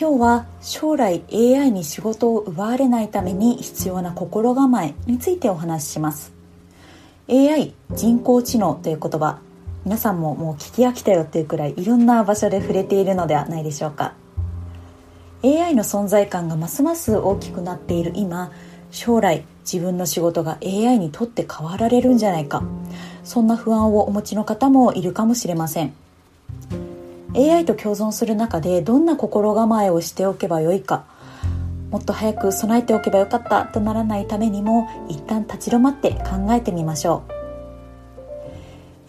今日は将来 AI に仕事を奪われないために必要な心構えについてお話しします。AI 人工知能という言葉。皆さんももう聞き飽きたよっていうくらいいろんな場所で触れているのではないでしょうか。AI の存在感がますます大きくなっている今将来自分の仕事が AI にとって変わられるんじゃないか。そんな不安をお持ちの方もいるかもしれません。AI と共存する中でどんな心構えをしておけばよいか。もっと早く備えておけばよかったとならないためにも一旦立ち止まって考えてみましょ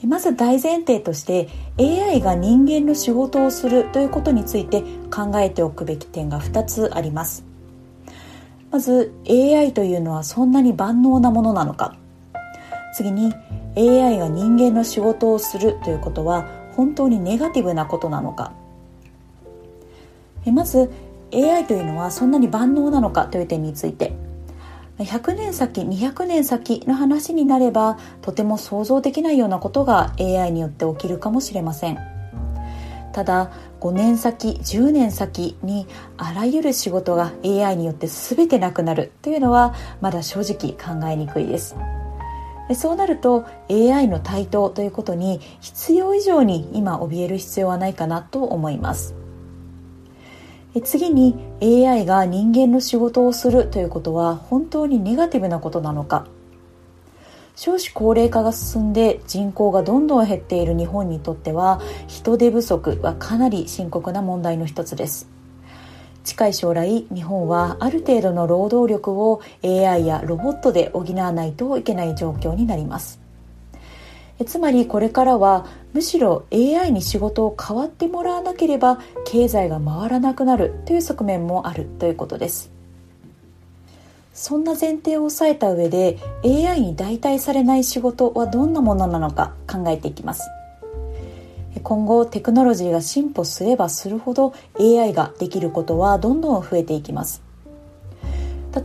う。まず大前提として AI が人間の仕事をするということについて考えておくべき点が2つあります。まず AI というのはそんなに万能なものなのか。次に AI が人間の仕事をするということは本当にネガティブなことなのか。まず AI というのはそんなに万能なのかという点について。100年先200年先の話になればとても想像できないようなことが AI によって起きるかもしれません。ただ5年先10年先にあらゆる仕事が AI によって全てなくなるというのはまだ正直考えにくいです。そうなると AI の台頭ということに必要以上に今怯える必要はないかなと思います。次に AI が人間の仕事をするということは本当にネガティブなことなのか。少子高齢化が進んで人口がどんどん減っている日本にとっては人手不足はかなり深刻な問題の一つです。近い将来日本はある程度の労働力を AI やロボットで補わないといけない状況になります。つまりこれからはむしろ AI に仕事を代わってもらわなければ経済が回らなくなるという側面もあるということです。そんな前提を押さえた上で AI に代替されない仕事はどんなものなのか考えていきます。今後テクノロジーが進歩すればするほど AI ができることはどんどん増えていきます。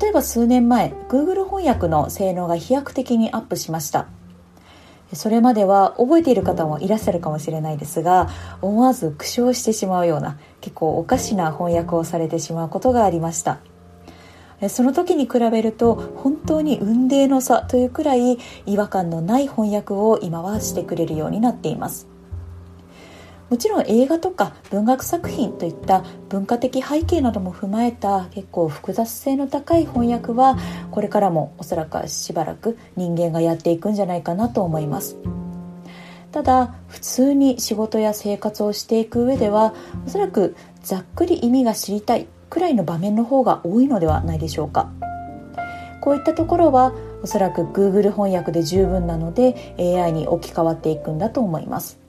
例えば数年前 Google 翻訳の性能が飛躍的にアップしました。それまでは覚えている方もいらっしゃるかもしれないですが思わず苦笑してしまうような結構おかしな翻訳をされてしまうことがありました。その時に比べると本当に雲泥の差というくらい違和感のない翻訳を今はしてくれるようになっています。もちろん映画とか文学作品といった文化的背景なども踏まえた結構複雑性の高い翻訳はこれからもおそらくしばらく人間がやっていくんじゃないかなと思います。ただ普通に仕事や生活をしていく上ではおそらくざっくり意味が知りたいくらいの場面の方が多いのではないでしょうか。こういったところはおそらく Google 翻訳で十分なので AI に置き換わっていくんだと思います。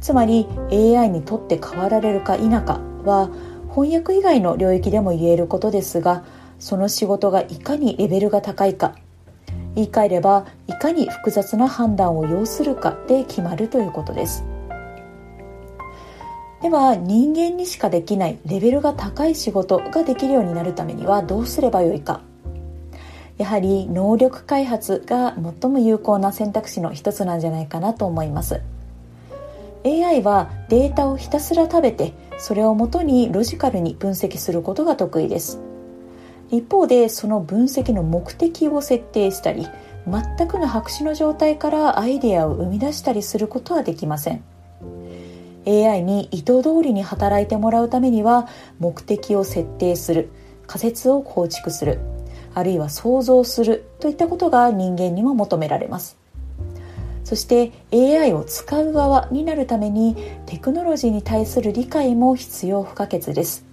つまり AI にとって変わられるか否かは翻訳以外の領域でも言えることですがその仕事がいかにレベルが高いか言い換えればいかに複雑な判断を要するかで決まるということです。では人間にしかできないレベルが高い仕事ができるようになるためにはどうすればよいか。やはり能力開発が最も有効な選択肢の一つなんじゃないかなと思います。AI はデータをひたすら食べてそれをもとにロジカルに分析することが得意です。一方でその分析の目的を設定したり全くの白紙の状態からアイデアを生み出したりすることはできません。AI に意図通りに働いてもらうためには目的を設定する仮説を構築するあるいは想像するといったことが人間にも求められます。そして AI を使う側になるためにテクノロジーに対する理解も必要不可欠です。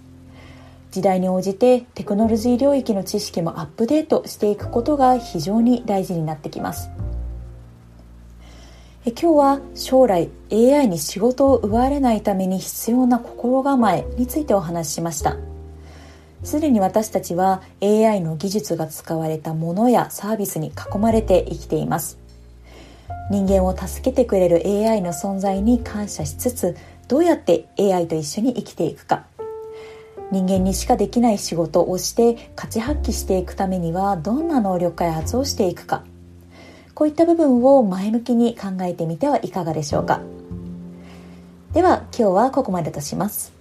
時代に応じてテクノロジー領域の知識もアップデートしていくことが非常に大事になってきます。え今日は将来 AI に仕事を奪われないために必要な心構えについてお話ししました。すでに私たちは AI の技術が使われたものやサービスに囲まれて生きています。人間を助けてくれる AI の存在に感謝しつつどうやって AI と一緒に生きていくか。人間にしかできない仕事をして価値発揮していくためにはどんな能力開発をしていくか。こういった部分を前向きに考えてみてはいかがでしょうか。では今日はここまでとします。